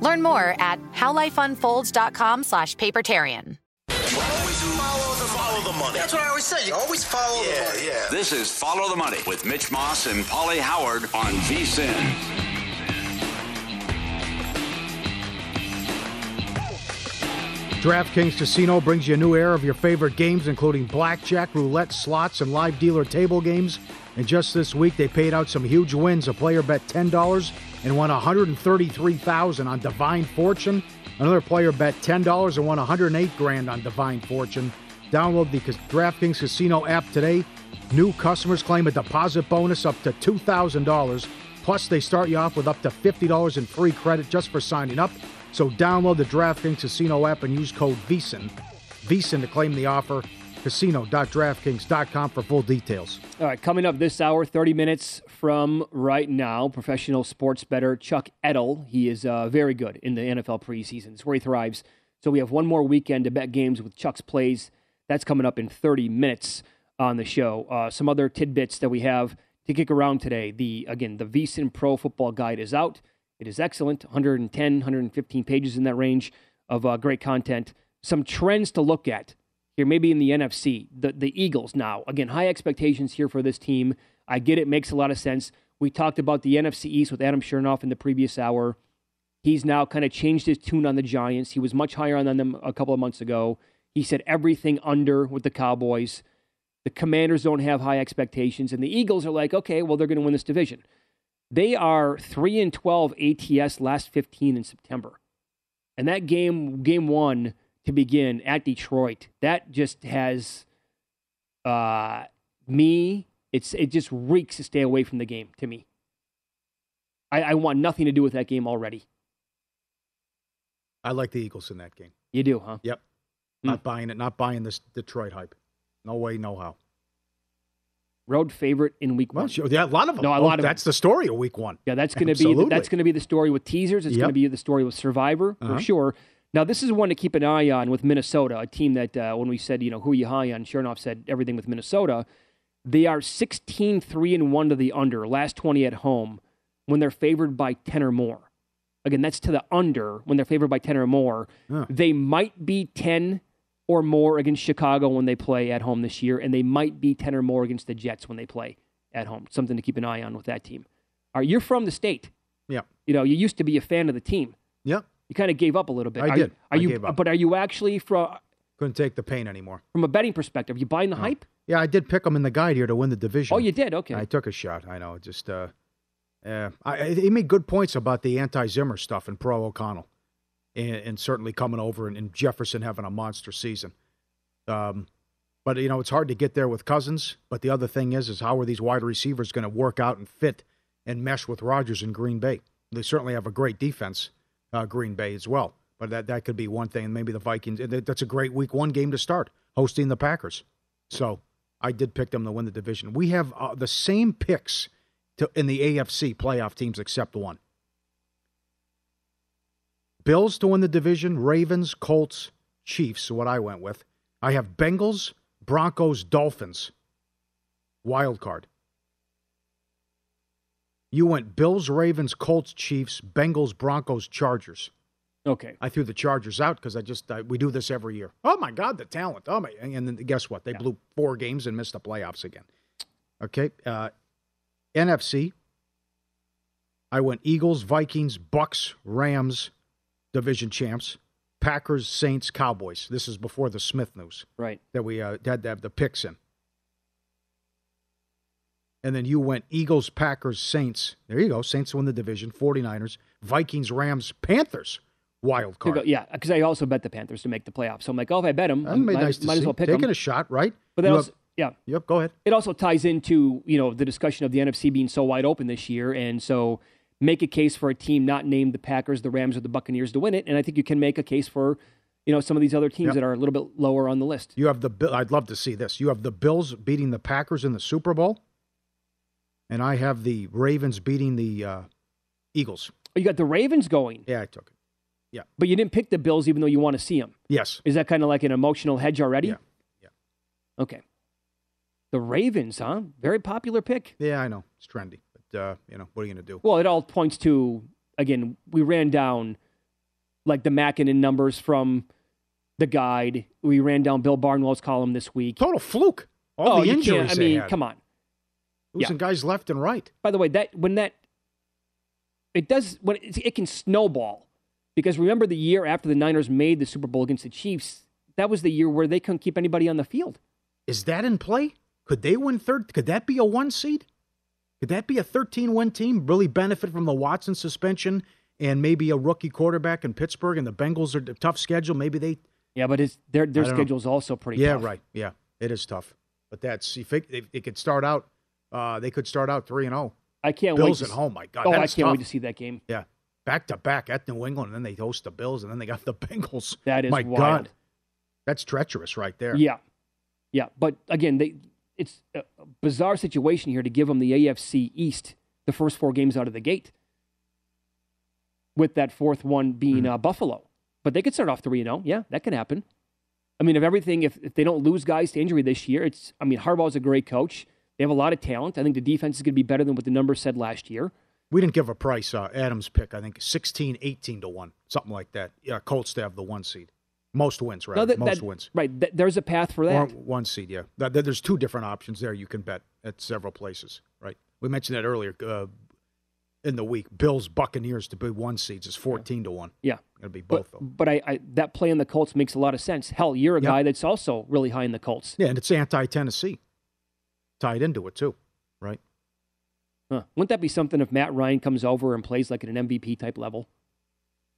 Learn more at howlifeunfolds.com slash papertarian. Follow the, follow the money. That's what I always say. You always follow yeah, the money. Yeah. This is Follow the Money with Mitch Moss and Pauly Howard on VSIN. DraftKings Casino brings you a new era of your favorite games, including blackjack, roulette, slots, and live dealer table games. And just this week, they paid out some huge wins. A player bet $10 and won 133,000 on Divine Fortune. Another player bet $10 and won 108 grand on Divine Fortune. Download the DraftKings Casino app today. New customers claim a deposit bonus up to $2,000. Plus, they start you off with up to $50 in free credit just for signing up. So download the DraftKings Casino app and use code VSIN. VSIN to claim the offer. Casino.draftkings.com for full details. All right, coming up this hour, 30 minutes from right now, professional sports bettor Chuck Edel. He is uh, very good in the NFL preseason. It's where he thrives. So we have one more weekend to bet games with Chuck's plays. That's coming up in 30 minutes on the show. Uh, some other tidbits that we have to kick around today. The again, the VSIN Pro Football Guide is out. It is excellent, 110, 115 pages in that range of uh, great content. Some trends to look at here, maybe in the NFC. The the Eagles now again, high expectations here for this team. I get it, makes a lot of sense. We talked about the NFC East with Adam Chernoff in the previous hour. He's now kind of changed his tune on the Giants. He was much higher on them a couple of months ago. He said everything under with the Cowboys. The Commanders don't have high expectations, and the Eagles are like, okay, well, they're going to win this division. They are three and twelve ATS last fifteen in September, and that game, game one to begin at Detroit, that just has uh, me. It's it just reeks to stay away from the game to me. I, I want nothing to do with that game already. I like the Eagles in that game. You do, huh? Yep. Not buying it. Not buying this Detroit hype. No way, no how. Road favorite in week one. sure, yeah, a lot of them. No, a Oh, lot of That's the story of week one. Yeah, that's going to be Absolutely. that's going to be the story with teasers. It's going to be the story with Survivor Uh-huh. for sure. Now, this is one to keep an eye on with Minnesota, a team that uh, when we said you know who are you high on, Chernoff said everything with Minnesota. They are 16 3 and 1 to the under, last 20 at home when they're favored by 10 or more. Again, that's to the under when they're favored by 10 or more. Huh. They might be 10 or more against Chicago when they play at home this year, and they might be 10 or more against the Jets when they play at home. Something to keep an eye on with that team. All right, you're from the state. Yeah. You know, you used to be a fan of the team. Yep. You kind of gave up a little bit. I are, did. Are I you? gave up. But are you actually from Couldn't take the pain anymore. from a betting perspective? You buying the hype? Yeah, I did pick them in the guide here to win the division. Oh, you did. Okay. I took a shot. I know. Just, uh, yeah. I, he made good points about the anti-Zimmer stuff and pro O'Connell. And, and certainly coming over and, and Jefferson having a monster season. Um, but you know it's hard to get there with Cousins. But the other thing is, is how are these wide receivers going to work out and fit and mesh with Rodgers in Green Bay? They certainly have a great defense, uh, Green Bay as well. But that that could be one thing. Maybe the Vikings. That's a great Week One game to start hosting the Packers. So I did pick them to win the division. We have uh, the same picks to, in the AFC playoff teams except one. Bills to win the division, Ravens, Colts, Chiefs, what I went with. I have Bengals, Broncos, Dolphins. Wild card. You went Bills, Ravens, Colts, Chiefs, Bengals, Broncos, Chargers. Okay. I threw the Chargers out because I just I, we do this every year. Oh my God, the talent! Oh my! And then guess what? They yeah. blew four games and missed the playoffs again. Okay. Uh, NFC. I went Eagles, Vikings, Bucks, Rams, division champs. Packers, Saints, Cowboys. This is before the Smith news. Right. That we uh, had to have the picks in. And then you went Eagles, Packers, Saints. There you go. Saints win the division. 49ers, Vikings, Rams, Panthers. Wild card. Yeah, because I also bet the Panthers to make the playoffs. So I'm like, oh, if I bet them, I might, nice might as well pick Taking them. Taking a shot, right? But then also, yeah. Yep, go ahead. It also ties into, you know, the discussion of the NFC being so wide open this year. And so make a case for a team not named the Packers, the Rams, or the Buccaneers to win it. And I think you can make a case for, you know, some of these other teams yep. that are a little bit lower on the list. You have the Bill. I'd love to see this. You have the Bills beating the Packers in the Super Bowl, and I have the Ravens beating the uh, Eagles. Oh, you got the Ravens going. Yeah, I took it. Yeah, but you didn't pick the Bills, even though you want to see them. Yes. Is that kind of like an emotional hedge already? Yeah. Yeah. Okay. The Ravens, huh? Very popular pick. Yeah, I know it's trendy uh, you know, what are you going to do? Well, it all points to again. We ran down like the Makinen numbers from the guide. We ran down Bill Barnwell's column this week. Total fluke. All oh, the injuries. I mean, come on. Losing yeah. guys left and right. By the way, that when that it does when it, it can snowball because remember the year after the Niners made the Super Bowl against the Chiefs, that was the year where they couldn't keep anybody on the field. Is that in play? Could they win third? Could that be a one seed? Could that be a 13 win team? Really benefit from the Watson suspension and maybe a rookie quarterback in Pittsburgh and the Bengals are a tough schedule. Maybe they. Yeah, but it's, their their schedule's know. also pretty yeah, tough. right. Yeah, it is tough. But that's, if it, it could start out, uh, they could start out 3 and 0. I can't Bills wait. Bills at home. My God. Oh, I can't tough. wait to see that game. Yeah. Back to back at New England, and then they host the Bills, and then they got the Bengals. That is My wild. God. That's treacherous right there. Yeah. Yeah. But again, they, it's a bizarre situation here to give them the AFC East the first four games out of the gate, with that fourth one being mm-hmm. uh, Buffalo. But they could start off 3 0. Yeah, that can happen. I mean, if everything, if, if they don't lose guys to injury this year, it's, I mean, Harbaugh's a great coach. They have a lot of talent. I think the defense is going to be better than what the numbers said last year. We didn't give a price. Uh, Adams pick, I think 16, 18 to 1, something like that. Yeah, Colts to have the one seed. Most wins, right? No, that, Most that, wins. Right. Th- there's a path for that. One, one seed, yeah. Th- there's two different options there you can bet at several places, right? We mentioned that earlier uh, in the week. Bills Buccaneers to be one seeds is fourteen to one. Yeah, it'll be both. But, but I, I, that play in the Colts makes a lot of sense. Hell, you're a guy that's also really high in the Colts. Yeah, and it's anti Tennessee tied into it too, right? Huh. Wouldn't that be something if Matt Ryan comes over and plays like at an MVP type level,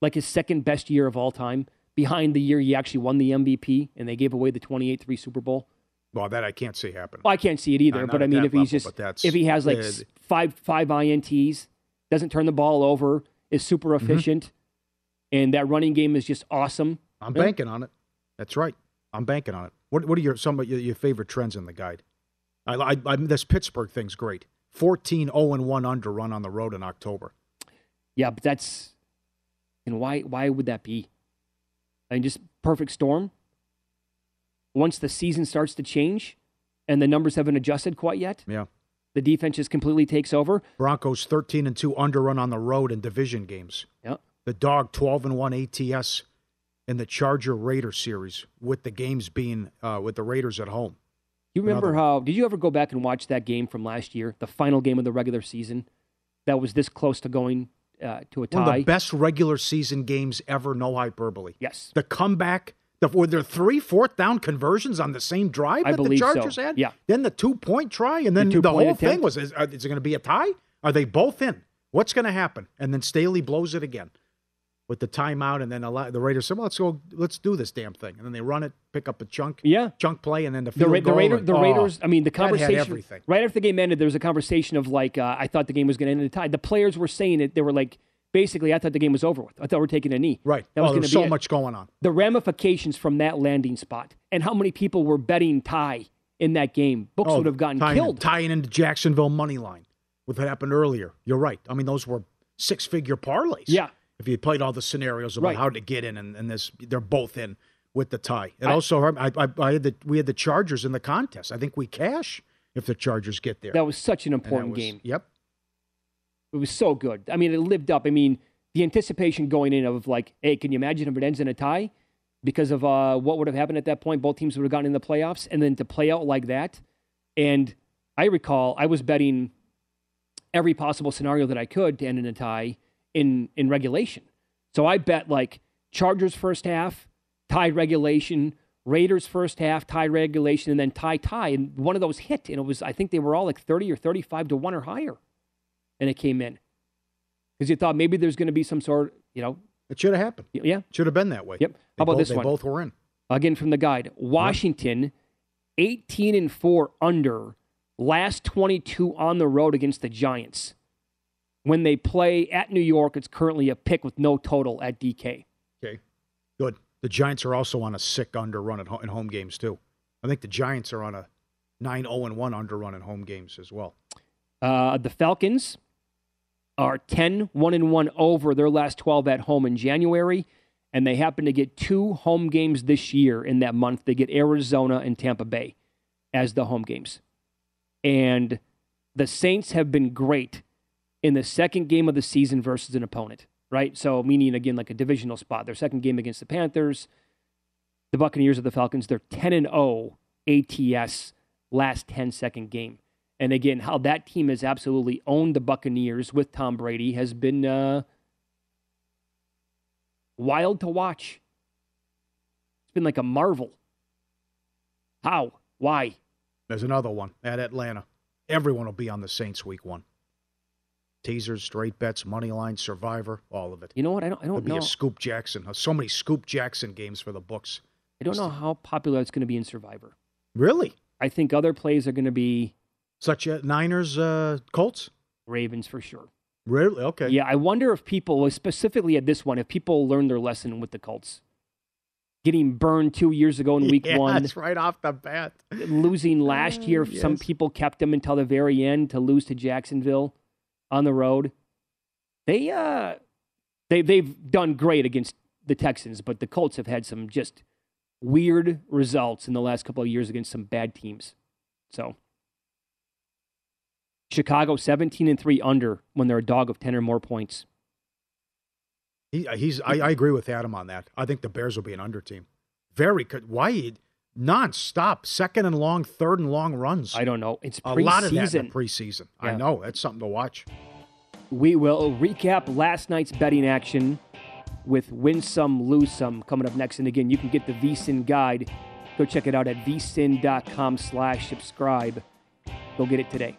like his second best year of all time, behind the year he actually won the MVP and they gave away the 28-3 Super Bowl? Well, that I can't see happen. Well, I can't see it either. but I mean, if he's level, just if he has like uh, five five ints, doesn't turn the ball over, is super mm-hmm. efficient, mm-hmm. and that running game is just awesome. I'm yeah. banking on it. That's right. I'm banking on it. What What are your some of your, your favorite trends in the guide? I, I, I this Pittsburgh thing's great. 14 0 and 1 under run on the road in October. Yeah, but that's and why why would that be? I mean, just perfect storm once the season starts to change and the numbers haven't adjusted quite yet. Yeah. The defense just completely takes over. Broncos 13 and 2 underrun on the road in division games. Yeah. The dog 12 and 1 ATS in the Charger Raider series with the games being uh, with the Raiders at home. You remember Another. how did you ever go back and watch that game from last year, the final game of the regular season that was this close to going uh, to a tie? One of the best regular season games ever, no hyperbole. Yes. The comeback the, were there three fourth down conversions on the same drive that the Chargers so. had? Yeah. Then the two point try, and then the, the whole attempt. thing was: is, is it going to be a tie? Are they both in? What's going to happen? And then Staley blows it again with the timeout, and then a lot, the Raiders said, "Well, let's go, let's do this damn thing," and then they run it, pick up a chunk, Yeah. chunk play, and then the The, field Ra- the, goal. Raider, and- the oh, Raiders, I mean, the conversation right after the game ended, there was a conversation of like, uh, I thought the game was going to end in a tie. The players were saying it. They were like, basically, I thought the game was over with. I thought we are taking a knee. Right. That was oh, going to be so it. much going on. The ramifications from that landing spot and how many people were betting tie in that game. Books Oh, would have gotten tying, killed. Tying into Jacksonville money line, with what happened earlier. You're right. I mean, those were six figure parlays. Yeah. If you played all the scenarios about Right. how to get in, and, and this, they're both in with the tie. And I- also, I, I, I had the we had the Chargers in the contest. I think we cash if the Chargers get there. That was such an important was- game. Yep. It was so good. I mean, it lived up. I mean, the anticipation going in of like, hey, can you imagine if it ends in a tie? Because of uh, what would have happened at that point, both teams would have gotten in the playoffs, and then to play out like that. And I recall I was betting every possible scenario that I could to end in a tie in in regulation. So I bet like Chargers first half, tied regulation, Raiders first half, tie regulation, and then tie tie. And one of those hit, and it was I think they were all like thirty or thirty-five to one or higher, and it came in because you thought maybe there's going to be some sort, you know, It should have happened. yeah. Should have been that way. Yep. They How about both, this they one? both were in. Again from the guide, uh-huh. Washington, eighteen and four under, last twenty-two on the road against the Giants. When they play at New York, it's currently a pick with no total at DK. Okay. Good. The Giants are also on a sick under run at ho- in home games too. I think the Giants are on a 9-0 and 1 under run in home games as well. Uh, the Falcons are 10 1 and 1 over their last 12 at home in January, and they happen to get two home games this year in that month. They get Arizona and Tampa Bay as the home games. And the Saints have been great in the second game of the season versus an opponent, right? So, meaning again, like a divisional spot. Their second game against the Panthers, the Buccaneers of the Falcons, they're 10 and 0 ATS last 10 second game. And again, how that team has absolutely owned the Buccaneers with Tom Brady has been uh, wild to watch. It's been like a marvel. How? Why? There's another one at Atlanta. Everyone will be on the Saints week one. Teasers, straight bets, money line, survivor, all of it. You know what? I don't. I don't be know. a Scoop Jackson. So many Scoop Jackson games for the books. I don't know how popular it's going to be in Survivor. Really? I think other plays are going to be Such a Niners, uh, Colts? Ravens for sure. Really? Okay. Yeah, I wonder if people, specifically at this one, if people learned their lesson with the Colts. Getting burned two years ago in week Yeah, one, That's right off the bat. losing last year. Some yes. people kept them until the very end to lose to Jacksonville on the road. They uh they they've done great against the Texans, but the Colts have had some just weird results in the last couple of years against some bad teams. So Chicago 17 and 3 under when they're a dog of 10 or more points. He, he's. I, I agree with Adam on that. I think the Bears will be an under team. Very good. Why nonstop second and long, third and long runs? I don't know. It's a preseason. lot of that in the preseason. I know that's something to watch. We will recap last night's betting action with win some, lose some coming up next. And again, you can get the VSIN guide. Go check it out at vsin.com slash subscribe. Go get it today.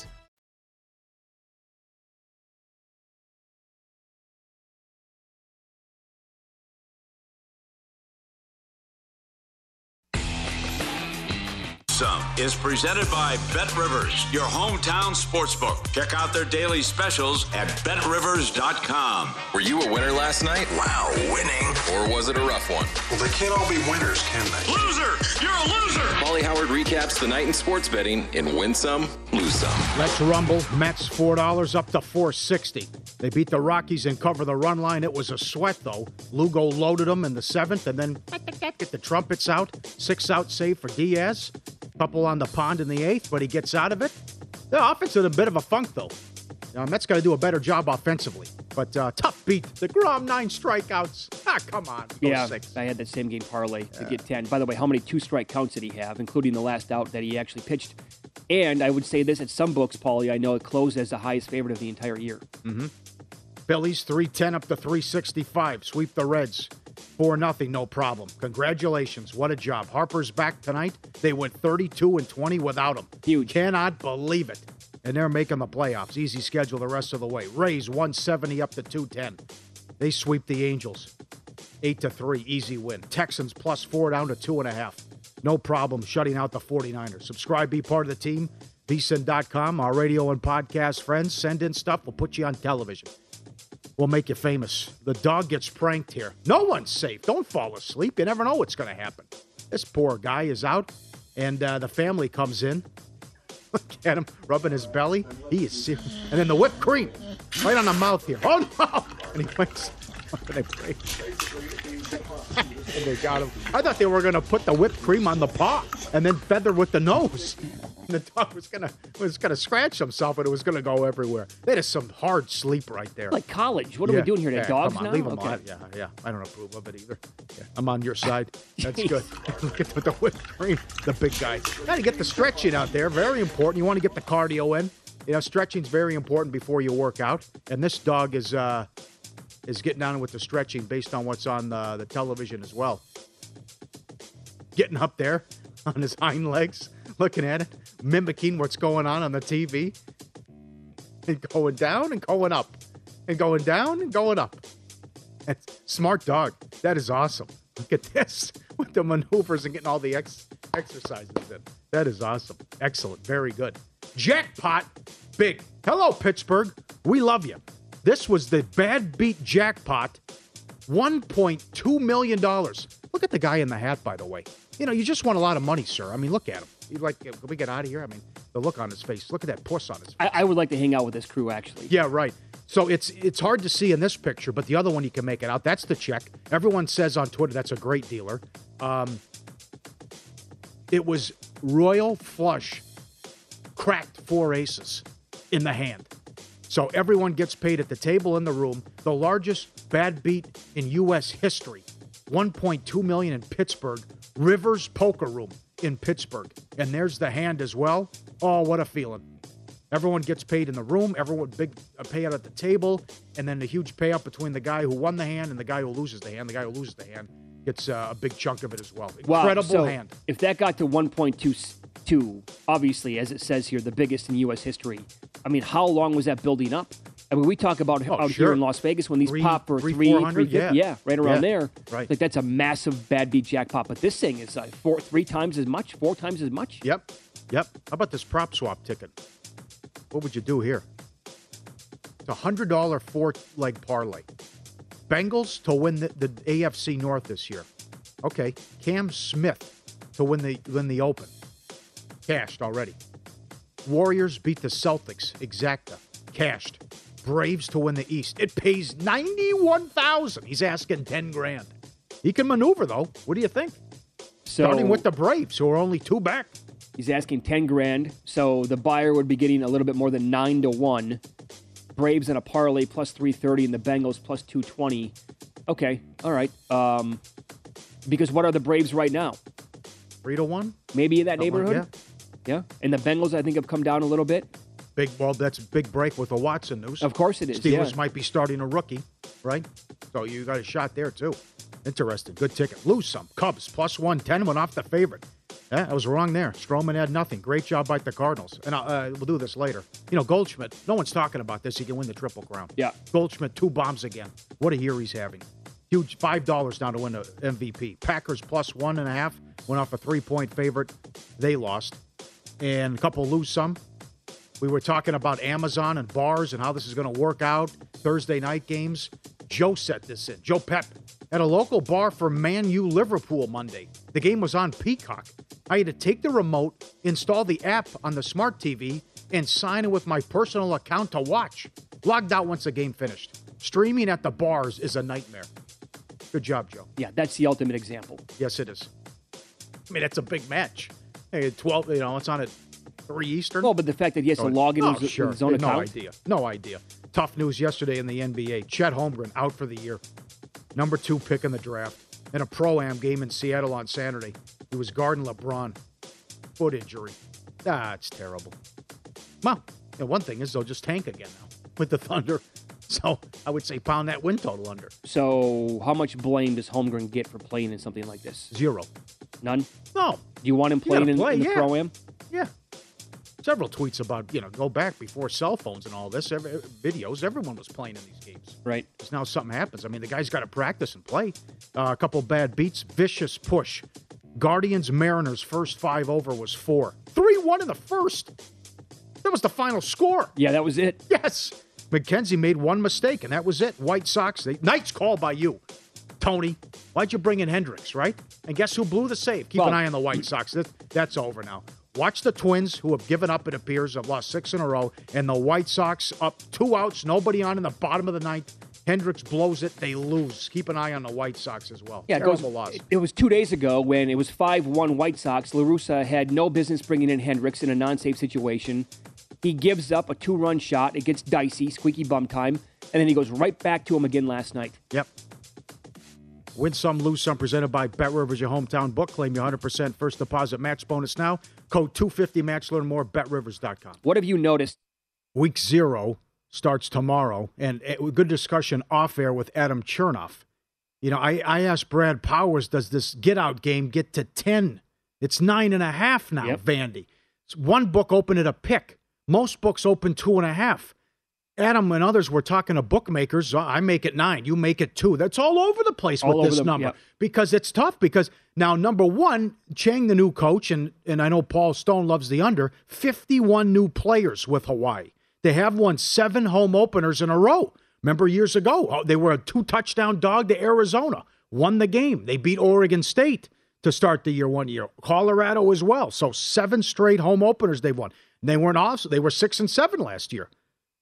Is presented by Bet Rivers, your hometown sportsbook. Check out their daily specials at betrivers.com. Were you a winner last night? Wow, winning. Or was it a rough one? Well, they can't all be winners, can they? Loser! You're a loser! Pauly Howard recaps the night in sports betting in Win Some, Lose Some. Let's rumble. Mets $4 up to 460. They beat the Rockies and cover the run line. It was a sweat, though. Lugo loaded them in the seventh and then get the trumpets out. Six out save for Diaz. Couple on the pond in the eighth, but he gets out of it. The offense in a bit of a funk, though. Now, Mets got to do a better job offensively. But uh, tough beat. deGrom nine strikeouts. Ah, come on. yeah, six. I had that same game parlay to get 10. By the way, how many two strike counts did he have, including the last out that he actually pitched? And I would say this at some books, Pauly, I know it closed as the highest favorite of the entire year. Mm-hmm. Phillies 310 up to 365. Sweep the Reds. 4 nothing, no problem. Congratulations. What a job. Harper's back tonight. They went 32 and 20 without him. Huge. Cannot believe it. And they're making the playoffs. Easy schedule the rest of the way. Rays 170 up to 210. They sweep the Angels. 8 to 3, easy win. Texans plus 4 down to 2.5. No problem shutting out the 49ers. Subscribe, be part of the team. VSIN.com, our radio and podcast friends. Send in stuff. We'll put you on television will make you famous. The dog gets pranked here. No one's safe. Don't fall asleep. You never know what's going to happen. This poor guy is out, and uh, the family comes in. Look at him rubbing his belly. He is serious. And then the whipped cream right on the mouth here. Oh no! And he wakes up and they pray. And they got him. I thought they were going to put the whipped cream on the paw and then feather with the nose the dog was gonna was gonna scratch himself, and it was gonna go everywhere. That is some hard sleep right there. Like college. What are we doing here? Yeah, dogs on, now? Leave him okay. on. Yeah, yeah. I don't approve of it either. Yeah, I'm on your side. That's good. Look at the, the whipped cream. The big guy. Got to get the stretching out there. Very important. You want to get the cardio in. You know, stretching's very important before you work out. And this dog is uh, is getting down with the stretching based on what's on the, the television as well. Getting up there on his hind legs, looking at it, mimicking what's going on on the TV, and going down and going up, and going down and going up. That's smart dog. That is awesome. Look at this with the maneuvers and getting all the ex- exercises in. That is awesome. Excellent. Very good. Jackpot. Big. Hello, Pittsburgh. We love you. This was the bad beat jackpot. $1.2 million. Look at the guy in the hat, by the way. You know, you just want a lot of money, sir. I mean, look at him. You like, can we get out of here? I mean, the look on his face. Look at that puss on his face. I, I would like to hang out with this crew, actually. Yeah, right. So it's it's hard to see in this picture, but the other one you can make it out. That's the check. Everyone says on Twitter that's a great dealer. Um, it was royal flush, cracked four aces in the hand. So everyone gets paid at the table in the room. The largest bad beat in U.S. history, 1.2 million in Pittsburgh, Rivers Poker Room in Pittsburgh. And there's the hand as well. Oh, what a feeling. Everyone gets paid in the room. Everyone big a payout at the table, and then a huge payout between the guy who won the hand and the guy who loses the hand. The guy who loses the hand gets uh, a big chunk of it as well. Wow, Incredible so hand. If that got to 1.22, obviously, as it says here, the biggest in U.S. history. I mean, how long was that building up? I mean, we talk about Oh, out sure. here in Las Vegas when these Three- pop for three, three, 350, yeah. yeah, right around Yeah, there. right. Like that's a massive bad beat jackpot. But this thing is like four, three times as much, four times as much. Yep. Yep. How about this prop swap ticket? What would you do here? It's a hundred dollar four leg parlay. Bengals to win the, the AFC North this year. Okay. Cam Smith to win the win the Open. Cashed already. Warriors beat the Celtics. Exacta. Cashed. Braves to win the East. It pays ninety one thousand. He's asking ten grand. He can maneuver though. What do you think? So Starting with the Braves, who are only two back. He's asking 10 grand. So the buyer would be getting a little bit more than 9 to 1. Braves in a parlay plus 330 and the Bengals plus 220. Okay. All right. Um, because what are the Braves right now? Three to one? Maybe in that Something like- neighborhood? Yeah. And the Bengals, I think, have come down a little bit. Big well, that's a big break with the Watson news. Of course it is, Steelers yeah. might be starting a rookie, right? So you got a shot there too. Interesting. Good ticket. Lose some. Cubs plus one ten went off the favorite. Yeah, I was wrong there. Stroman had nothing. Great job by the Cardinals. And uh, we'll do this later. You know, Goldschmidt. No one's talking about this. He can win the triple crown. Yeah. Goldschmidt two bombs again. What a year he's having. Huge five dollars now to win the MVP. Packers plus one and a half went off a three point favorite. They lost, and a couple lose some. We were talking about Amazon and bars and how this is going to work out. Thursday night games. Joe set this in. Joe Pep at a local bar for Man U Liverpool Monday. The game was on Peacock. I had to take the remote, install the app on the smart TV, and sign in with my personal account to watch. Logged out once the game finished. Streaming at the bars is a nightmare. Good job, Joe. Yeah, that's the ultimate example. Yes, it is. I mean, that's a big match. Hey, 12, you know, it's on at 3 Eastern. Well, but the fact that he has to oh, log in oh, with, his- sure. with his own no account. idea. No idea. Tough news yesterday in the NBA. Chet Holmgren out for the year. Number two pick in the draft. In a pro-am game in Seattle on Saturday. He was guarding LeBron. Foot injury. That's terrible. Well, the one thing is they'll just tank again now with the Thunder. So I would say pound that win total under. So, how much blame does Holmgren get for playing in something like this? Zero. None? No. Do you want him playing in, play, in the yeah. pro am? Yeah. Several tweets about, you know, go back before cell phones and all this, every, videos. Everyone was playing in these games. Right. Because now something happens. I mean, the guy's got to practice and play. Uh, a couple bad beats, vicious push. Guardians Mariners first five over was four. 3 1 in the first. That was the final score. Yeah, that was it. Yes. McKenzie made one mistake, and that was it. White Sox, they, nice call by you, Tony. Why'd you bring in Hendriks, right? And guess who blew the save? Keep an eye on the White Sox. That, that's over now. Watch the Twins, who have given up, it appears, have lost six in a row, and the White Sox up two outs, nobody on in the bottom of the ninth. Hendriks blows it, they lose. Keep an eye on the White Sox as well. Yeah, it goes. loss. It, was two days ago when it was five-one White Sox. La Russa had no business bringing in Hendriks in a non-safe situation. He gives up a two-run shot. It gets dicey, squeaky bum time, and then he goes right back to him again last night. Yep. Win some, lose some. Presented by Bet Rivers, your hometown book. Claim your 100% first deposit match bonus now. Code 250 match. Learn more. BetRivers.com. What have you noticed? Week zero starts tomorrow, and a good discussion off air with Adam Chernoff. You know, I, I asked Brad Powers, does this get out game get to 10? It's nine and a half now, Yep. Vandy. It's one book open at a pick. Most books open two and a half. Adam and others were talking to bookmakers. "Oh, I make it nine, you make it two. That's all over the place All with this the- number yep. because it's tough. Because now, number one, Chang, the new coach, and and I know Paul Stone loves the under. Fifty-one new players with Hawaii. They have won seven home openers in a row. Remember years ago, oh, they were a two-touchdown dog to Arizona. Won the game. They beat Oregon State to start the year one year. Colorado as well. So seven straight home openers they've won. They weren't off. They were six and seven last year.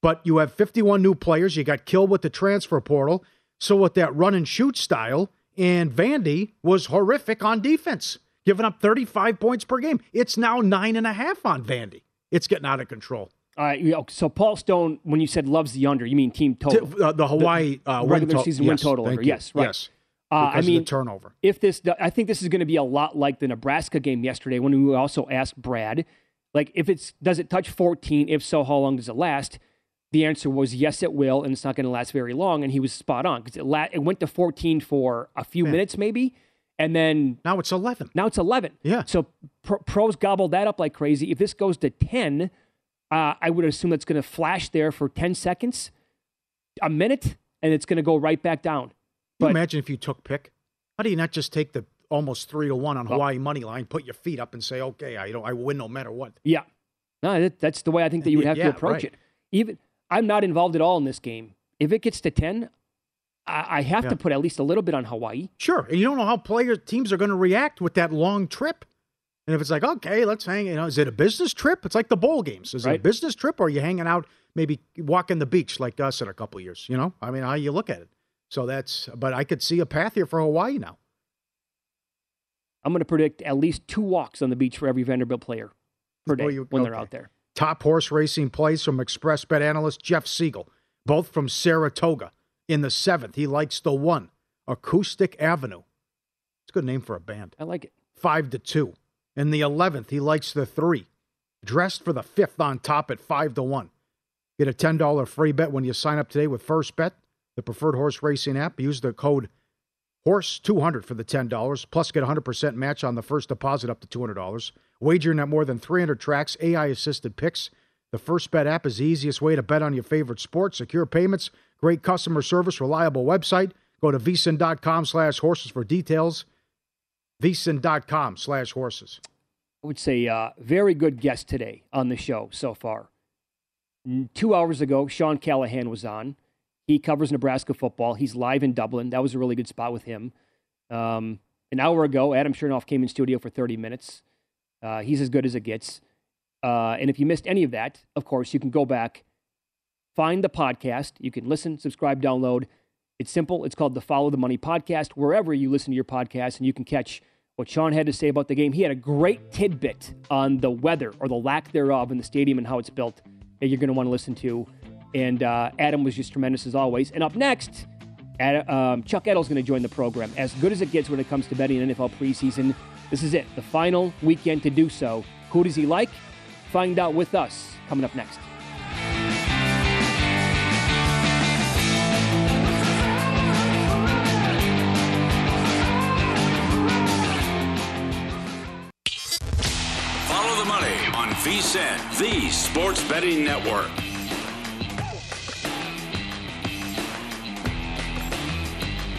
But you have 51 new players. You got killed with the transfer portal. So with that run and shoot style, and Vandy was horrific on defense, giving up 35 points per game. It's now nine and a half on Vandy. It's getting out of control. All right. So Paul Stone, when you said loves the under, you mean team total? T- uh, the Hawaii uh, regular to- season win total over. you. Yes, right. Yes. Uh, I mean, the turnover. If this, I think this is going to be a lot like the Nebraska game yesterday when we also asked Brad. Like, if it's does it touch 14? If so, how long does it last? The answer was yes, it will, and it's not going to last very long. And he was spot on because it, la- it went to 14 for a few Yeah. minutes, maybe, and then now it's 11. Now it's 11. Yeah. So pro- pros gobbled that up like crazy. If this goes to 10, uh, I would assume it's going to flash there for 10 seconds, a minute, and it's going to go right back down. Can you imagine if you took pick? How do you not just take the almost three to one on Hawaii money line, put your feet up, and say, "Okay, I don't, I win no matter what." Yeah. No, that, that's the way I think that you would have Yeah, to approach right. it. Even I'm not involved at all in this game. If it gets to 10, I, I have Yeah. to put at least a little bit on Hawaii. Sure, and you don't know how player teams are going to react with that long trip. And if it's like, okay, let's hang, you know, is it a business trip? It's like the bowl games. Is it a business trip, or are you hanging out, maybe walking the beach like us in a couple years? You know, I mean, how you look at it. So that's, but I could see a path here for Hawaii now. I'm going to predict at least two walks on the beach for every Vanderbilt player per day Oh, you- when they're out there. Top horse racing plays from Express Bet analyst Jeff Siegel, both from Saratoga. In the seventh, he likes the one, Acoustic Avenue. It's a good name for a band. I like it. Five to two. In the eleventh, he likes the three, dressed for the fifth on top at five to one. Get a ten dollar free bet when you sign up today with First Bet, the preferred horse racing app. Use the code Horse 200 for the $10, plus get a 100% match on the first deposit up to $200. Wagering at more than 300 tracks, AI assisted picks. The First Bet app is the easiest way to bet on your favorite sports, Secure payments, great customer service, reliable website. Go to vsin.com slash horses for details. vsin.com slash horses. I would say uh, very good guest today on the show so far. Two hours ago, Sean Callahan was on. He covers Nebraska football. He's live in Dublin. That was a really good spot with him. Um, an hour ago, Adam Chernoff came in studio for 30 minutes. Uh, he's as good as it gets. Uh, and if you missed any of that, of course, you can go back, find the podcast. You can listen, subscribe, download. It's simple. It's called the Follow the Money Podcast, wherever you listen to your podcast, and you can catch what Sean had to say about the game. He had a great tidbit on the weather or the lack thereof in the stadium and how it's built that you're going to want to listen to. And uh, Adam was just tremendous as always. And up next, Ad, um, Chuck Edel's going to join the program. As good as it gets when it comes to betting NFL preseason, this is it, the final weekend to do so. Who does he like? Find out with us coming up next. Follow the money on VSIN, the sports betting network.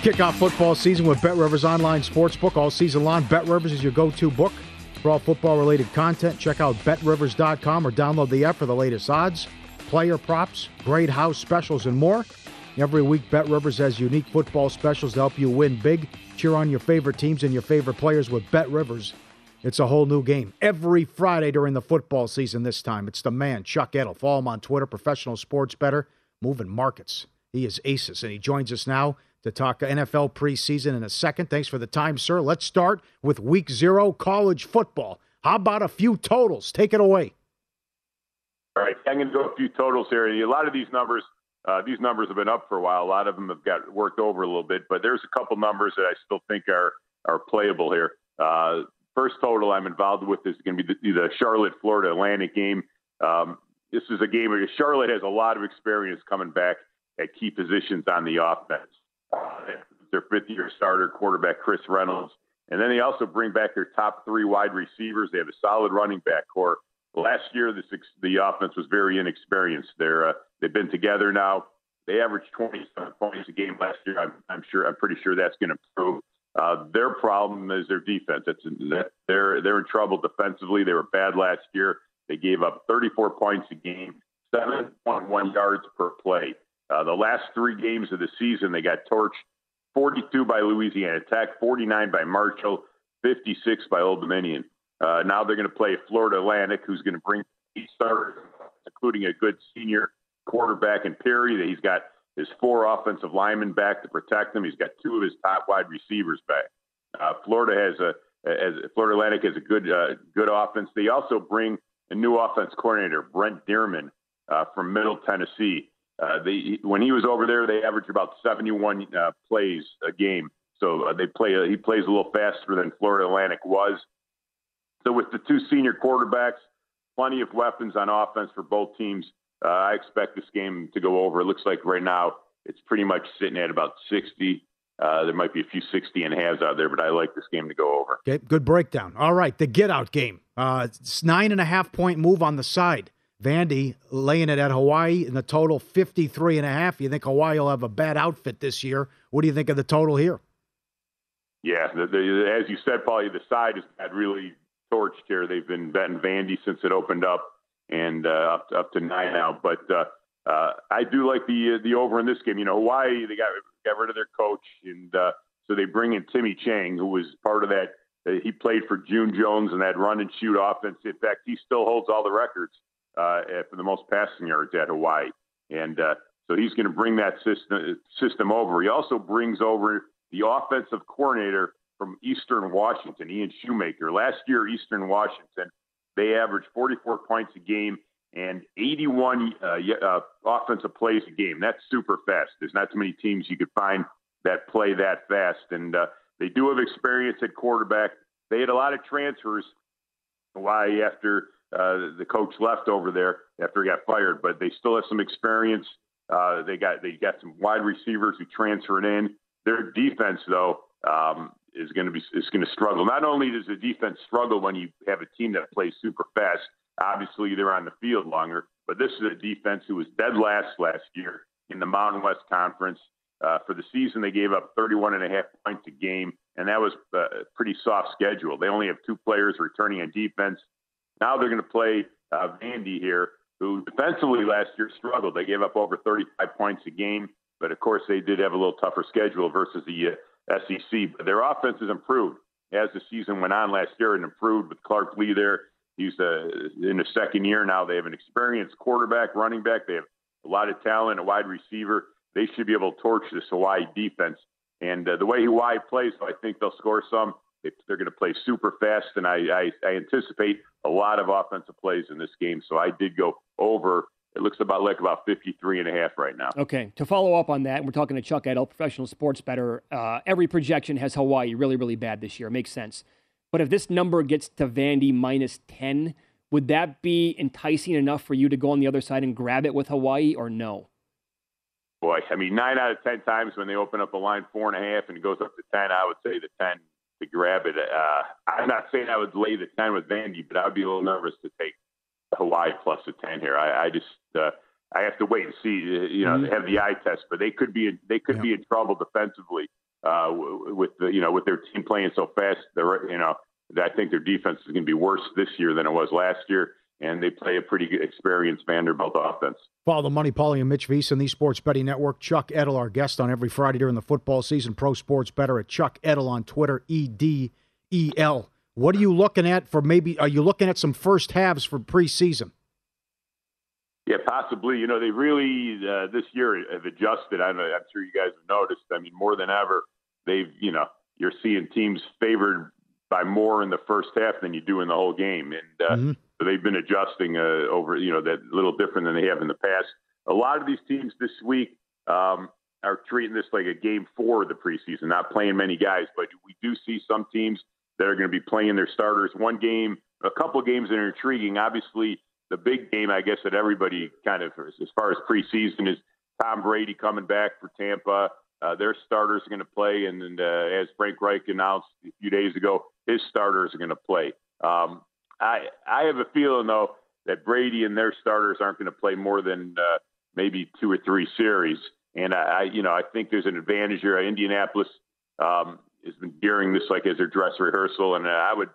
Kickoff football season with Bet Rivers Online Sportsbook all season long. Bet Rivers is your go to book for all football related content. Check out betrivers.com or download the app for the latest odds, player props, grade house specials, and more. Every week, Bet Rivers has unique football specials to help you win big. Cheer on your favorite teams and your favorite players with Bet Rivers. It's a whole new game. Every Friday during the football season this time, it's the man, Chuck Edel. Follow him on Twitter, professional sports better, moving markets. He is aces, and he joins us now to talk NFL preseason in a second. Thanks for the time, sir. Let's start with week zero college football. How about a few totals? Take it away. All right, I'm going to go a few totals here. A lot of these numbers, uh, these numbers have been up for a while. A lot of them have got worked over a little bit, but there's a couple numbers that I still think are are playable here. Uh, first total I'm involved with is going to be the, the Charlotte Florida Atlantic game. Um, this is a game where Charlotte has a lot of experience coming back at key positions on the offense. Their fifth year starter quarterback Chris Reynolds, and then they also bring back their top three wide receivers. They have a solid running back core. Last year, the the offense was very inexperienced. They're uh, they've been together now. They averaged 27 points a game last year. I'm, I'm sure. I'm pretty sure that's going to improve. Uh, their problem is their defense. It's they're they're in trouble defensively. They were bad last year. They gave up 34 points a game, 7.1 yards per play. Uh, the last three games of the season, they got torched 42 by Louisiana Tech, 49 by Marshall, 56 by Old Dominion. Uh, now they're going to play Florida Atlantic, who's going to bring eight starters, including a good senior quarterback in Perry. That He's got his four offensive linemen back to protect him. He's got two of his top wide receivers back. Uh, Florida has a as Florida Atlantic has a good uh, good offense. They also bring a new offense coordinator, Brent Dearmon, uh, from Middle Tennessee. Uh, when he was over there, they averaged about 71 uh, plays a game. So uh, they play. he plays a little faster than Florida Atlantic was. So with the two senior quarterbacks, plenty of weapons on offense for both teams. Uh, I expect this game to go over. It looks like right now it's pretty much sitting at about 60. Uh, there might be a few 60 and halves out there, but I like this game to go over. Okay, good breakdown. All right, the get out game. Uh, it's nine and a half point move on the side. Vandy laying it at Hawaii in the total 53 and a half. You think Hawaii will have a bad outfit this year? What do you think of the total here? Yeah, the, the, as you said, Pauly, the side has had really torched here. They've been betting Vandy since it opened up, and uh, up to, up to nine now. But uh, uh, I do like the the over in this game. You know, Hawaii they got got rid of their coach, and uh, so they bring in Timmy Chang, who was part of that. Uh, he played for June Jones and that run and shoot offense. In fact, he still holds all the records uh, for the most passing yards at Hawaii, and uh, so he's going to bring that system system over. He also brings over the offensive coordinator from Eastern Washington, Ian Shoemaker. Last year, Eastern Washington, they averaged 44 points a game and 81 uh, uh, offensive plays a game. That's super fast. There's not too many teams you could find that play that fast. And uh, they do have experience at quarterback. They had a lot of transfers. Why after uh, the coach left over there after he got fired, but they still have some experience. Uh, they got they got some wide receivers who transferred in. Their defense, though, um, is going to be is going to struggle. Not only does the defense struggle when you have a team that plays super fast, obviously they're on the field longer, but this is a defense who was dead last last year in the Mountain West Conference. Uh, for the season, they gave up 31 and a half points a game, and that was a pretty soft schedule. They only have two players returning on defense. Now they're going to play uh, Vandy here, who defensively last year struggled. They gave up over 35 points a game. But of course, they did have a little tougher schedule versus the uh, SEC. But their offense has improved as the season went on last year and improved with Clark Lea there. He's uh, in the second year now. They have an experienced quarterback, running back. They have a lot of talent, a wide receiver. They should be able to torch this Hawaii defense. And uh, the way Hawaii plays, I think they'll score some. They're going to play super fast, and I, I, I anticipate a lot of offensive plays in this game. So I did go over it looks about like about 53 and a half right now. Okay. To follow up on that, we're talking to Chuck Edel, professional sports bettor. Uh, every projection has Hawaii really, really bad this year. It makes sense. But if this number gets to Vandy minus 10, would that be enticing enough for you to go on the other side and grab it with Hawaii or no? Boy, I mean, nine out of 10 times when they open up a line four and a half and it goes up to 10, I would say the 10 to grab it. Uh, I'm not saying I would lay the 10 with Vandy, but I'd be a little nervous to take Hawaii plus a ten here. I, I just uh, I have to wait and see. Uh, you know, mm-hmm. have the eye test, but they could be in, they could yeah. be in trouble defensively uh, with the you know with their team playing so fast. They're you know I think their defense is going to be worse this year than it was last year. And they play a pretty experienced Vanderbilt offense. Follow the Money, Pauly and Mitch Vies and the Sports Betting Network. Chuck Edel, our guest on every Friday during the football season. Pro Sports Bettor at Chuck Edel on Twitter, E D E L. What are you looking at for maybe? Are you looking at some first halves for preseason? Yeah, possibly. You know, they really uh, this year have adjusted. I know, I'm sure you guys have noticed. I mean, more than ever, they've you know you're seeing teams favored by more in the first half than you do in the whole game, and uh, mm-hmm. They've been adjusting uh, over you know that little different than they have in the past. A lot of these teams this week um, are treating this like a game four of the preseason, not playing many guys, but we do see some teams that are going to be playing their starters. One game, a couple games that are intriguing. Obviously, the big game, I guess, that everybody kind of, as far as preseason, is Tom Brady coming back for Tampa. Uh, their starters are going to play, and, and uh, as Frank Reich announced a few days ago, his starters are going to play. Um, I I have a feeling though that Brady and their starters aren't going to play more than uh, maybe two or three series, and I, I you know I think there's an advantage here. Indianapolis um, has been gearing this like as their dress rehearsal, and I would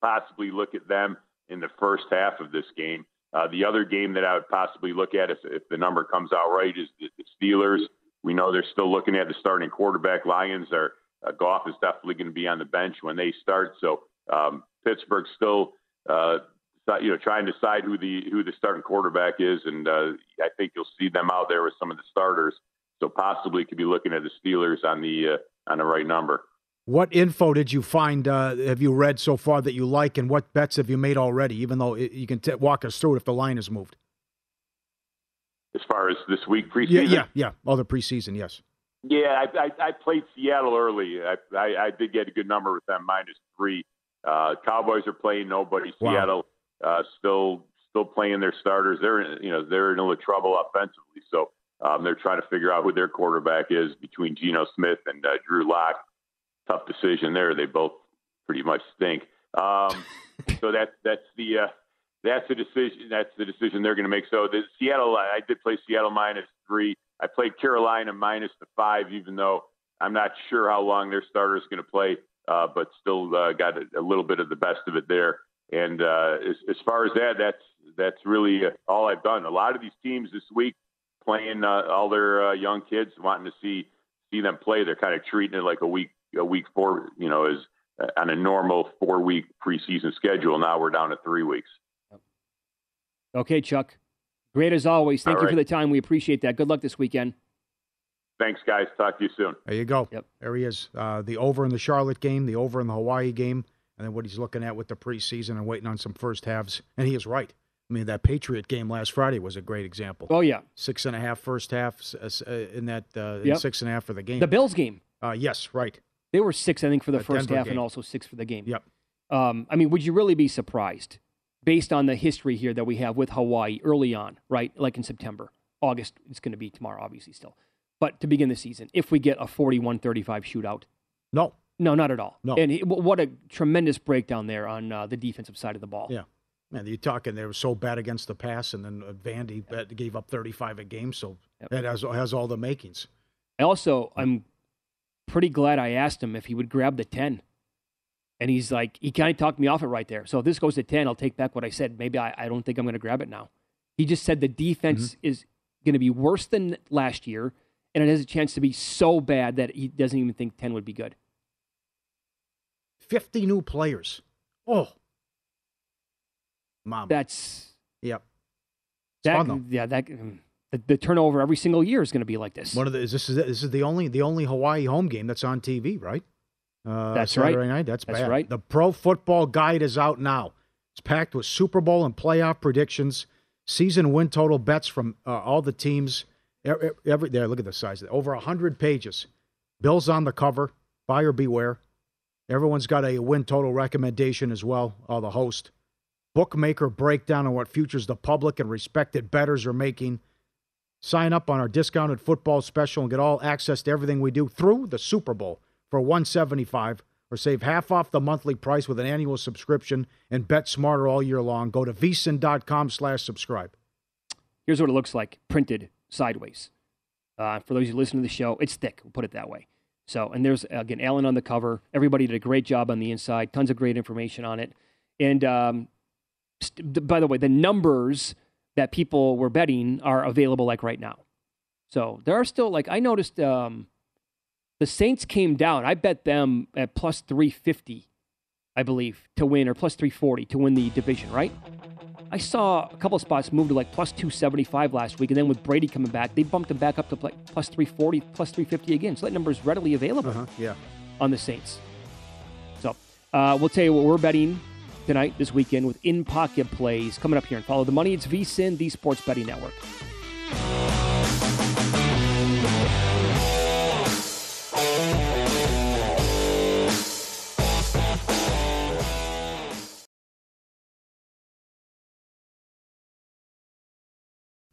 possibly look at them in the first half of this game. Uh, the other game that I would possibly look at if, if the number comes out right is the, the Steelers. We know they're still looking at the starting quarterback. Lions are uh, Goff is definitely going to be on the bench when they start. So um, Pittsburgh's still uh, you know trying to decide who the who the starting quarterback is, and uh, I think you'll see them out there with some of the starters. So possibly could be looking at the Steelers on the uh, on the right number. What info did you find? Uh, have you read so far that you like, and what bets have you made already? Even though it, you can t- walk us through it if the line has moved. As far as this week preseason, yeah, yeah, yeah, other preseason, yes. Yeah, I, I, I played Seattle early. I, I, I, did get a good number with them, minus three. Uh, Cowboys are playing nobody. Wow. Seattle uh, still still playing their starters. They're you know they're in a little trouble offensively, so um, they're trying to figure out who their quarterback is between Geno Smith and uh, Drew Lock. Tough decision there. They both pretty much stink. Um, so that's that's the uh, that's the decision. That's the decision they're going to make. So the Seattle, I did play Seattle minus three. I played Carolina minus the five, even though I'm not sure how long their starter is going to play, uh, but still uh, got a, a, little bit of the best of it there. And uh, as, as, far as that, that's that's really uh, all I've done. A lot of these teams this week playing uh, all their uh, young kids, wanting to see see them play. They're kind of treating it like a week a week four, you know, is on a normal four week preseason schedule. Now we're down to three weeks. Okay, Chuck. Great as always. Thank All you right. for the time. We appreciate that. Good luck this weekend. Thanks, guys. Talk to you soon. There you go. Yep. There he is. Uh, the over in the Charlotte game, the over in the Hawaii game, and then what he's looking at with the preseason and waiting on some first halves. And he is right. I mean, that Patriot game last Friday was a great example. Oh yeah, six and a half first half uh, uh, in that uh, yep. six and a half for the game. The Bills game. Uh, yes, right. They were six, I think, for the, the first Denver half, game. and also six for the game. Yep. Um, I mean, would you really be surprised based on the history here that we have with Hawaii early on, right? Like in September, August, it's going to be tomorrow, obviously, still. But to begin the season, if we get a 41 35 shootout, no. No, not at all. No. And he, what a tremendous breakdown there on uh, the defensive side of the ball. Yeah. Man, you're talking they were so bad against the pass, and then uh, Vandy yep. gave up 35 a game, so yep. that has, has all the makings. I also, I'm pretty glad I asked him if he would grab the 10 and he's like, he kind of talked me off it right there. So if this goes to 10, I'll take back what I said. Maybe I, I don't think I'm going to grab it now. He just said the defense mm-hmm. is going to be worse than last year, and it has a chance to be so bad that he doesn't even think 10 would be good. 50 new players. Oh. Mom. That's. Yep. That, yeah, that. Mm, the, the, turnover every single year is going to be like this. One of the is this is this is the only the only Hawaii home game that's on TV, right? Uh, That's Saturday right. Night. That's, That's bad. right. The Pro Football Guide is out now. It's packed with Super Bowl and playoff predictions, season win total bets from uh, all the teams. Every, there, look at the size. of it. Over hundred pages. Bills on the cover. Buyer beware. Everyone's got a win total recommendation as well. All the host. Bookmaker breakdown on what futures the public and respected bettors are making. Sign up on our discounted football special and get all access to everything we do through the Super Bowl for 175 or save half off the monthly price with an annual subscription and bet smarter all year long. Go to vsin.com slash subscribe. Here's what it looks like printed sideways. Uh, for those who listen to the show, it's thick, we'll put it that way. So, and there's, again, Alan on the cover. Everybody did a great job on the inside, tons of great information on it. And um, st- by the way, the numbers that people were betting are available like right now. So there are still, like, I noticed. Um, the Saints came down. I bet them at plus 350, I believe, to win, or plus 340 to win the division, right? I saw a couple of spots move to like plus 275 last week, and then with Brady coming back, they bumped them back up to like plus 340, plus 350 again. So that number is readily available uh-huh, yeah. on the Saints. So uh, we'll tell you what we're betting tonight, this weekend, with in pocket plays coming up here. And follow the money. It's VSIN, the Sports Betting Network.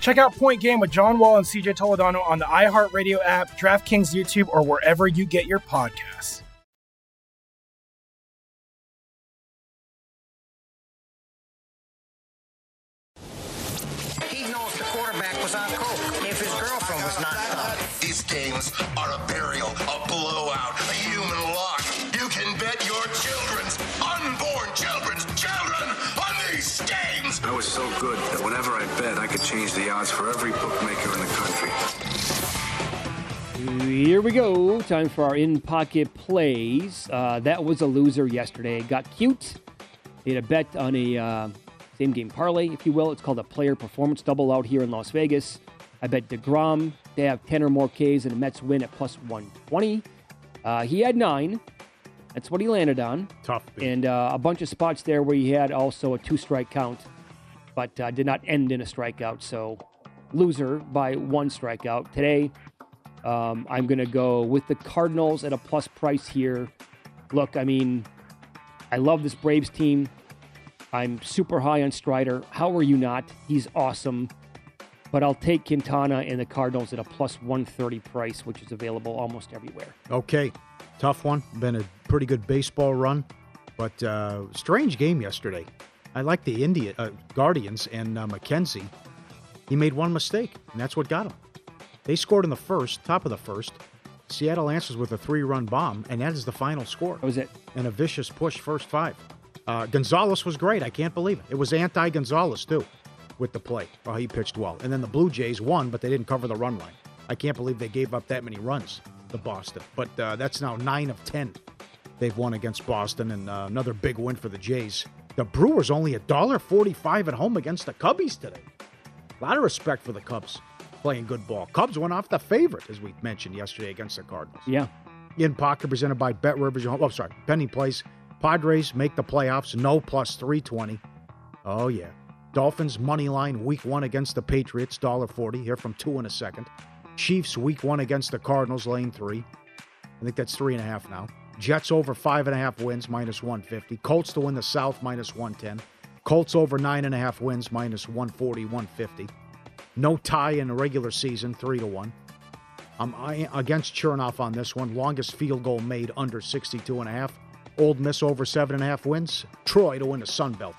Check out Point Game with John Wall and CJ Toledano on the iHeartRadio app, DraftKings YouTube, or wherever you get your podcasts. He knows the quarterback was on coke if his girlfriend was knocked up. Uh, These games are a burial, bet, change the odds for every bookmaker in the country. Here we go. Time for our in pocket plays. Uh, that was a loser yesterday. Got cute. Made a bet on a uh, same game parlay, if you will. It's called a player performance double out here in Las Vegas. I bet deGrom they have 10 or more Ks and the Mets win at plus 120. Uh, he had nine. That's what he landed on. Tough. And uh, a bunch of spots there where he had also a two strike count, but uh, did not end in a strikeout. So loser by one strikeout. Today, um, I'm going to go with the Cardinals at a plus price here. Look, I mean, I love this Braves team. I'm super high on Strider. How are you not? He's awesome. But I'll take Quintana and the Cardinals at a plus 130 price, which is available almost everywhere. Okay, tough one. Been a pretty good baseball run, but uh, strange game yesterday. I like the India uh, Guardians and uh, McKenzie. He made one mistake, and that's what got him. They scored in the first, top of the first. Seattle answers with a three-run bomb, and that is the final score. That was it. And a vicious push, first five. Uh, Gonzales was great. I can't believe it. It was anti-Gonzales too, with the play. Oh, he pitched well. And then the Blue Jays won, but they didn't cover the run line. I can't believe they gave up that many runs, the Boston. But uh, that's now nine of ten they've won against Boston, and uh, another big win for the Jays. The Brewers only a dollar forty-five at home against the Cubbies today. A lot of respect for the Cubs playing good ball. Cubs went off the favorite, as we mentioned yesterday against the Cardinals. Yeah. In pocket presented by Bet Rivers. Oh, sorry, Penny Place. Padres make the playoffs. No plus three twenty. Oh yeah. Dolphins money line week one against the Patriots, dollar forty. Here from two in a second. Chiefs week one against the Cardinals, lane three. I think that's three and a half now. Jets over five and a half wins, minus 150. Colts to win the South, minus 110. Colts over nine and a half wins, minus 140, 150. No tie in the regular season, three to one. I'm against Chernoff on this one. Longest field goal made under 62 and a half. Ole Miss over seven and a half wins. Troy to win the Sun Belt,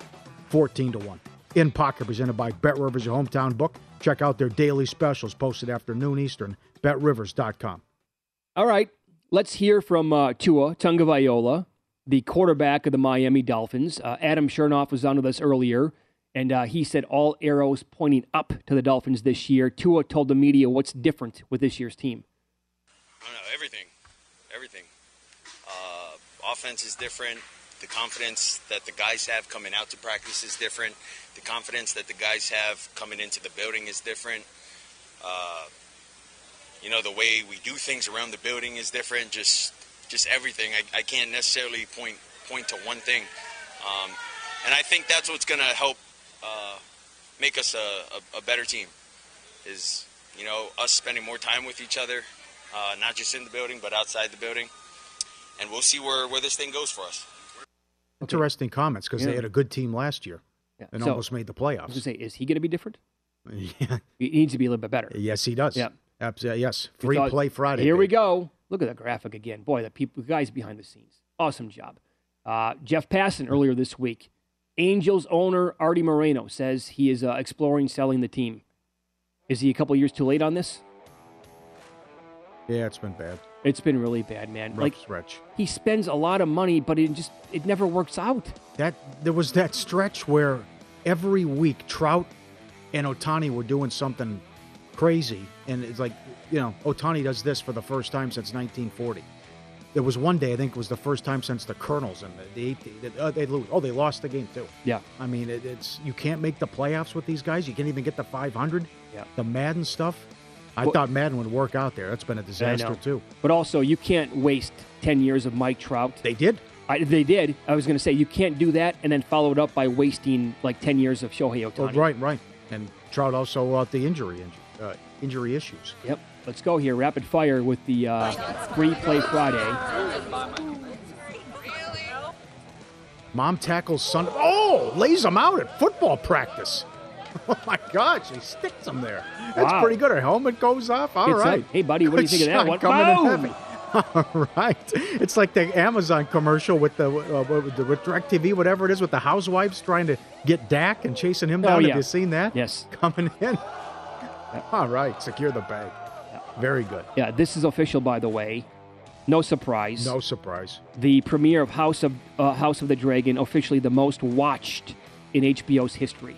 14 to one. In pocket presented by Bet Rivers, your hometown book. Check out their daily specials posted after noon Eastern. BetRivers.com. All right, let's hear from uh, Tua Tagovailoa, the quarterback of the Miami Dolphins. Uh, Adam Chernoff was on with us earlier, and uh, he said all arrows pointing up to the Dolphins this year. Tua told the media what's different with this year's team. I don't know, everything. Everything. Uh, offense is different. The confidence that the guys have coming out to practice is different. The confidence that the guys have coming into the building is different. You know, the way we do things around the building is different. Just, just everything. I, I can't necessarily point point to one thing. Um, and I think that's what's going to help uh, make us a, a, a better team. Is you know us spending more time with each other, uh, not just in the building but outside the building, and we'll see where where this thing goes for us. Interesting comments because they had a good team last year and So- almost made the I was playoffs. gonna say, is he going to be different? Yeah. He needs to be a little bit better. Yes, he does. Yeah. Absolutely. Yes. Free Because- play Friday. Here we go. Look at the graphic again. Boy, the people, the guys behind the scenes. Awesome job. Uh, Jeff Passan earlier this week. Angels owner Arte Moreno says he is uh, exploring selling the team. Is he a couple years too late on this? Yeah, it's been bad. It's been really bad, man. Rough like stretch. he spends a lot of money, but it just it never works out. That there was that stretch where every week Trout and Ohtani were doing something crazy, and it's like you know Ohtani does this for the first time since 1940. There was one day I think it was the first time since the Colonels and the, the 18, that, uh, they lose. Oh, they lost the game too. Yeah. I mean it, it's you can't make the playoffs with these guys. You can't even get the 500. Yeah. The Maddon stuff. I Well- thought Maddon would work out there. That's been a disaster too. But also, you can't waste ten years of Mike Trout. They did. I, they did. I was going to say you can't do that and then follow it up by wasting like ten years of Shohei Oh, right, right. And Trout also out the injury inju- uh, injury issues. Yep. Let's go here. Rapid fire with the uh, free play Friday. Mom tackles son. Oh, lays him out at football practice. Oh my God, she sticks him there. That's Wow. pretty good. Her helmet goes off. All right. Hey, buddy, what do you Good think of that one? Coming in Boom! heavy. All right. It's like the Amazon commercial with the uh, with, the- with DirecTV, whatever it is, with the housewives trying to get Dak and chasing him down. Oh, yeah. Have you seen that? Yes. Coming in. All right. Secure the bag. Very good. Yeah, this is official, by the way. No surprise. No surprise. The premiere of House of uh, House of the Dragon, officially the most watched in HBO's history.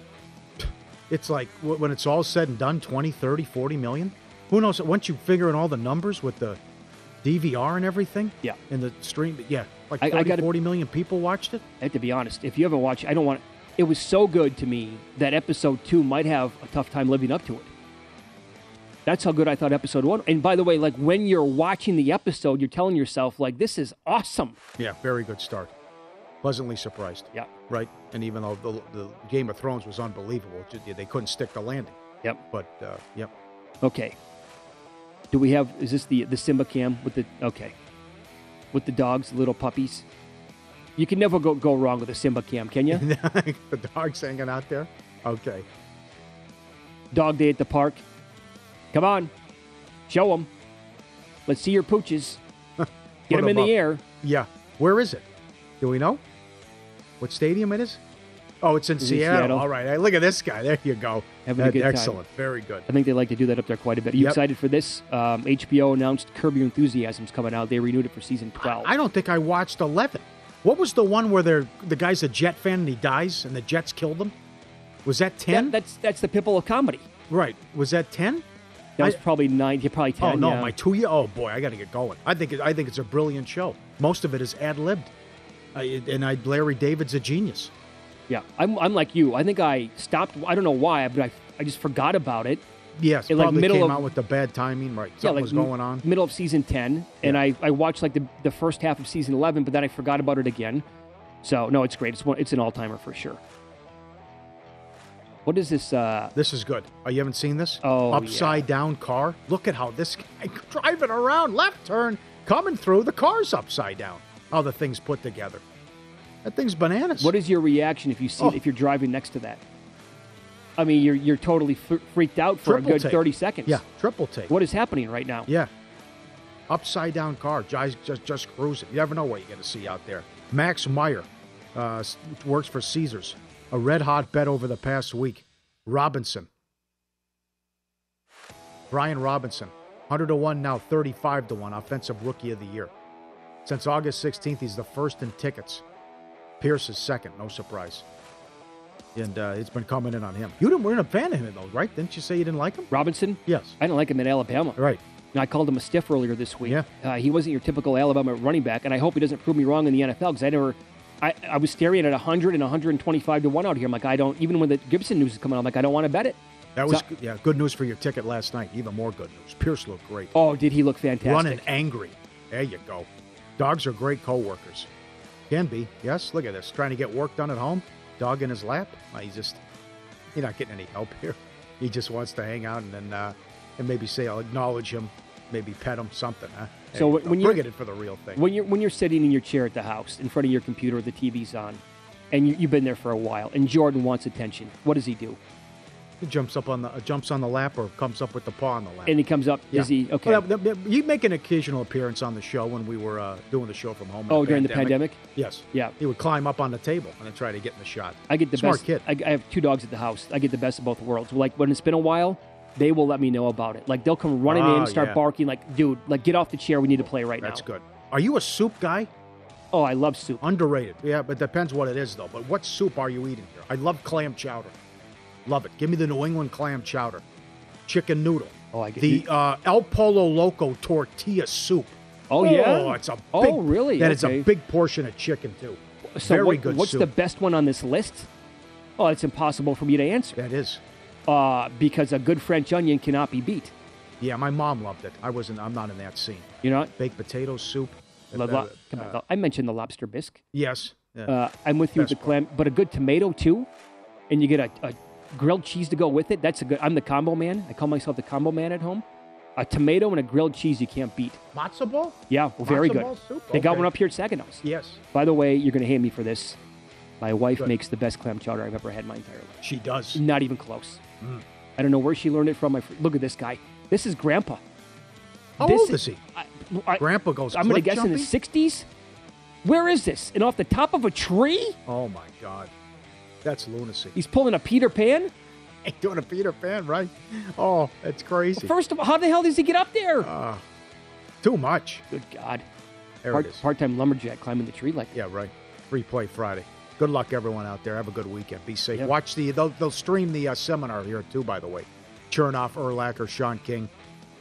It's like when it's all said and done 20, 30, 40 million. Who knows? Once you figure in all the numbers with the DVR and everything, Yeah. and the stream, yeah, like I- I gotta- 40 million people watched it. I have to be honest. If you haven't watched, I don't want. It was so good to me that episode two might have a tough time living up to it. That's how good I thought episode one. And by the way, like when you're watching the episode, you're telling yourself like, "This is awesome." Yeah, very good start. Pleasantly surprised. Yeah. Right. And even though the, the Game of Thrones was unbelievable, they couldn't stick the landing. Yep. But uh, yep. Okay. Do we have? Is this the the Simba cam with the? Okay. With the dogs, little puppies. You can never go go wrong with a Simba cam, can you? the dog's hanging out there. Okay. Dog day at the park. Come on, show them. Let's see your pooches. Get them in 'em the air. Yeah. Where is it? Do we know? What stadium it is? Oh, it's in, It's in Seattle. Seattle. All right. Hey, look at this guy. There you go. Having a That- good time. excellent. Very good. I think they like to do that up there quite a bit. Are you Yep. excited for this? Um, HBO announced Curb Your Enthusiasm's coming out. They renewed it for season 12. I don't think I watched 11. What was the one where they're, the guy's a Jet fan and he dies and the Jets killed him? Was that 10? That- that's that's the Pipple of comedy. right. Was that 10? That was I- probably nine. Yeah, probably oh, ten. oh, no. yeah. My two year. Oh, boy. I got to get going. I think, it, I think it's a brilliant show. Most of it is ad libbed. And I, Larry David's a genius. Yeah, I'm, I'm like you. I think I stopped. I don't know why, but I, I just forgot about it. Yes. It, like, probably middle came of- out with the bad timing. Right. yeah, Something like was going on. middle of season 10, and I, I watched like the, the first half of season 11, but then I forgot about it again. So, no, it's great. It's, one, it's an all timer for sure. What is this? Uh, This is good. Oh, you haven't seen this? Oh, Upside down car. Look at how this guy driving around, left turn, coming through. The car's upside down. How the thing's put together. That thing's bananas. what is your reaction if you see Oh. if you're driving next to that? I mean, you're you're totally f- freaked out for Triple a good take. 30 seconds. Yeah, triple take. What is happening right now? Yeah. Upside down car. Just, just, just cruising. You never know what you're going to see out there. Max Meyer uh, s- works for Caesars. A red hot bet over the past week. Robinson. Brian Robinson. 100 to 1 now, 35 to 1. Offensive Rookie of the Year. Since August 16th, he's the first in tickets. Pierce is second. No surprise. And uh, it's been coming in on him. You didn't, weren't a fan of him, though, right? Didn't you say you didn't like him? Robinson? Yes. I didn't like him in Alabama. Right. And I called him a stiff earlier this week. Yeah. Uh, he wasn't your typical Alabama running back, and I hope he doesn't prove me wrong in the NFL because I never. I, I was staring at 100 and 125 to 1 out here. I'm like, I don't, even when the Gibson news is coming out, I'm like, I don't want to bet it. That was So- yeah, good news for your ticket last night. Even more good news. Pierce looked great. Oh, did he look fantastic? Running angry. There you go. Dogs are great co-workers. Can be. Yes. Look at this. Trying to get work done at home. Dog in his lap. Well, he's just he's not getting any help here. He just wants to hang out and then uh, and maybe say I'll acknowledge him, maybe pet him, something. Huh? So when when you're for the real thing. when you're when you're sitting in your chair at the house in front of your computer, the TV's on, and you, you've been there for a while, and Jordan wants attention, what does he do? He jumps up on the uh, jumps on the lap or comes up with the paw on the lap. And he comes up. Yeah. Is he okay? Well, you make an occasional appearance on the show when we were uh, doing the show from home. Oh, during the pandemic? Yes. Yeah. He would climb up on the table and then try to get in the shot. I get the smart best. kid. I, I have two dogs at the house. I get the best of both worlds. Like when it's been a while, they will let me know about it. Like they'll come running Oh, in, start yeah. barking, like, "Dude, like get off the chair. We need to play right That's now." That's good. Are you a soup guy? Oh, I love soup. Underrated. Yeah, but depends what it is though. But what soup are you eating here? I love clam chowder. Love it. Give me the New England clam chowder. Chicken noodle. Oh, I get the uh, El Pollo Loco tortilla soup. Oh, yeah? it's a big, Oh, really? That is Okay. a big portion of chicken too. So Very what- good What's soup. the best one on this list? Oh, it's impossible for me to answer. That is. Uh, because a good French onion cannot be beat. Yeah, my mom loved it. I wasn't. I'm not in that scene. You know, baked potato soup. Lo- lo- come on, I mentioned the lobster bisque. Yes. Yeah. Uh, I'm with you with the clam, but a good tomato too, and you get a, a grilled cheese to go with it. That's a good. I'm the combo man. I call myself the combo man at home. A tomato and a grilled cheese you can't beat. Matzo ball? Yeah, very good. soup? They got one up here at Saginaws. Yes. By the way, you're going to hate me for this. My wife Good. makes the best clam chowder I've ever had in my entire life. She does. Not even close. Mm. I don't know where she learned it from. Fr- look at this guy. This is Grandpa. How This old is he? I- Grandpa goes. I'm going to guess in jumping? his 60s. Where is this? And off the top of a tree? Oh my God, that's lunacy. He's pulling a Peter Pan. He's doing a Peter Pan, right? Oh, that's crazy. First of all, how the hell does he get up there? Uh, too much. Good God. There Part, it is. Part-time lumberjack climbing the tree like Yeah, right. Free play Friday. Good luck, everyone out there. Have a good weekend. Be safe. Yep. Watch the. They'll, they'll stream the uh, seminar here too. By the way, Chernoff, Erlacher, Sean King.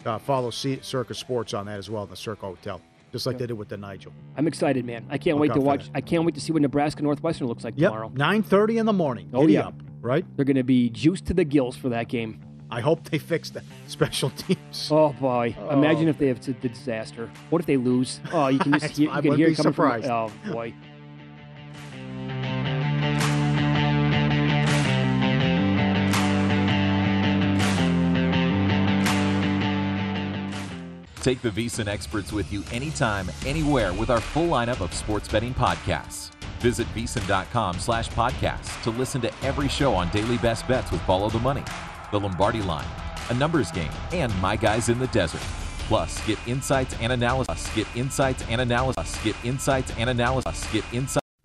Uh, follow C- Circa Sports on that as well in the Circa Hotel, just like they did with the Nigel. I'm excited, man. I can't Look wait to watch. that. I can't wait to see what Nebraska Northwestern looks like Yep, tomorrow. nine thirty in the morning. Oh Giddy yeah, up, right? They're going to be juiced to the gills for that game. I hope they fix the special teams. Oh boy! Oh. Imagine if they have a disaster. What if they lose? Oh, you can just hear, you can hear it coming surprised. from. Oh boy! Take the VSiN experts with you anytime, anywhere with our full lineup of sports betting podcasts. Visit VSiN.com slash podcasts to listen to every show on daily best bets with Follow the Money, The Lombardi Line, A Numbers Game, and My Guys in the Desert. Plus, get insights and analysis. Get insights and analysis. Get insights and analysis. Get insights.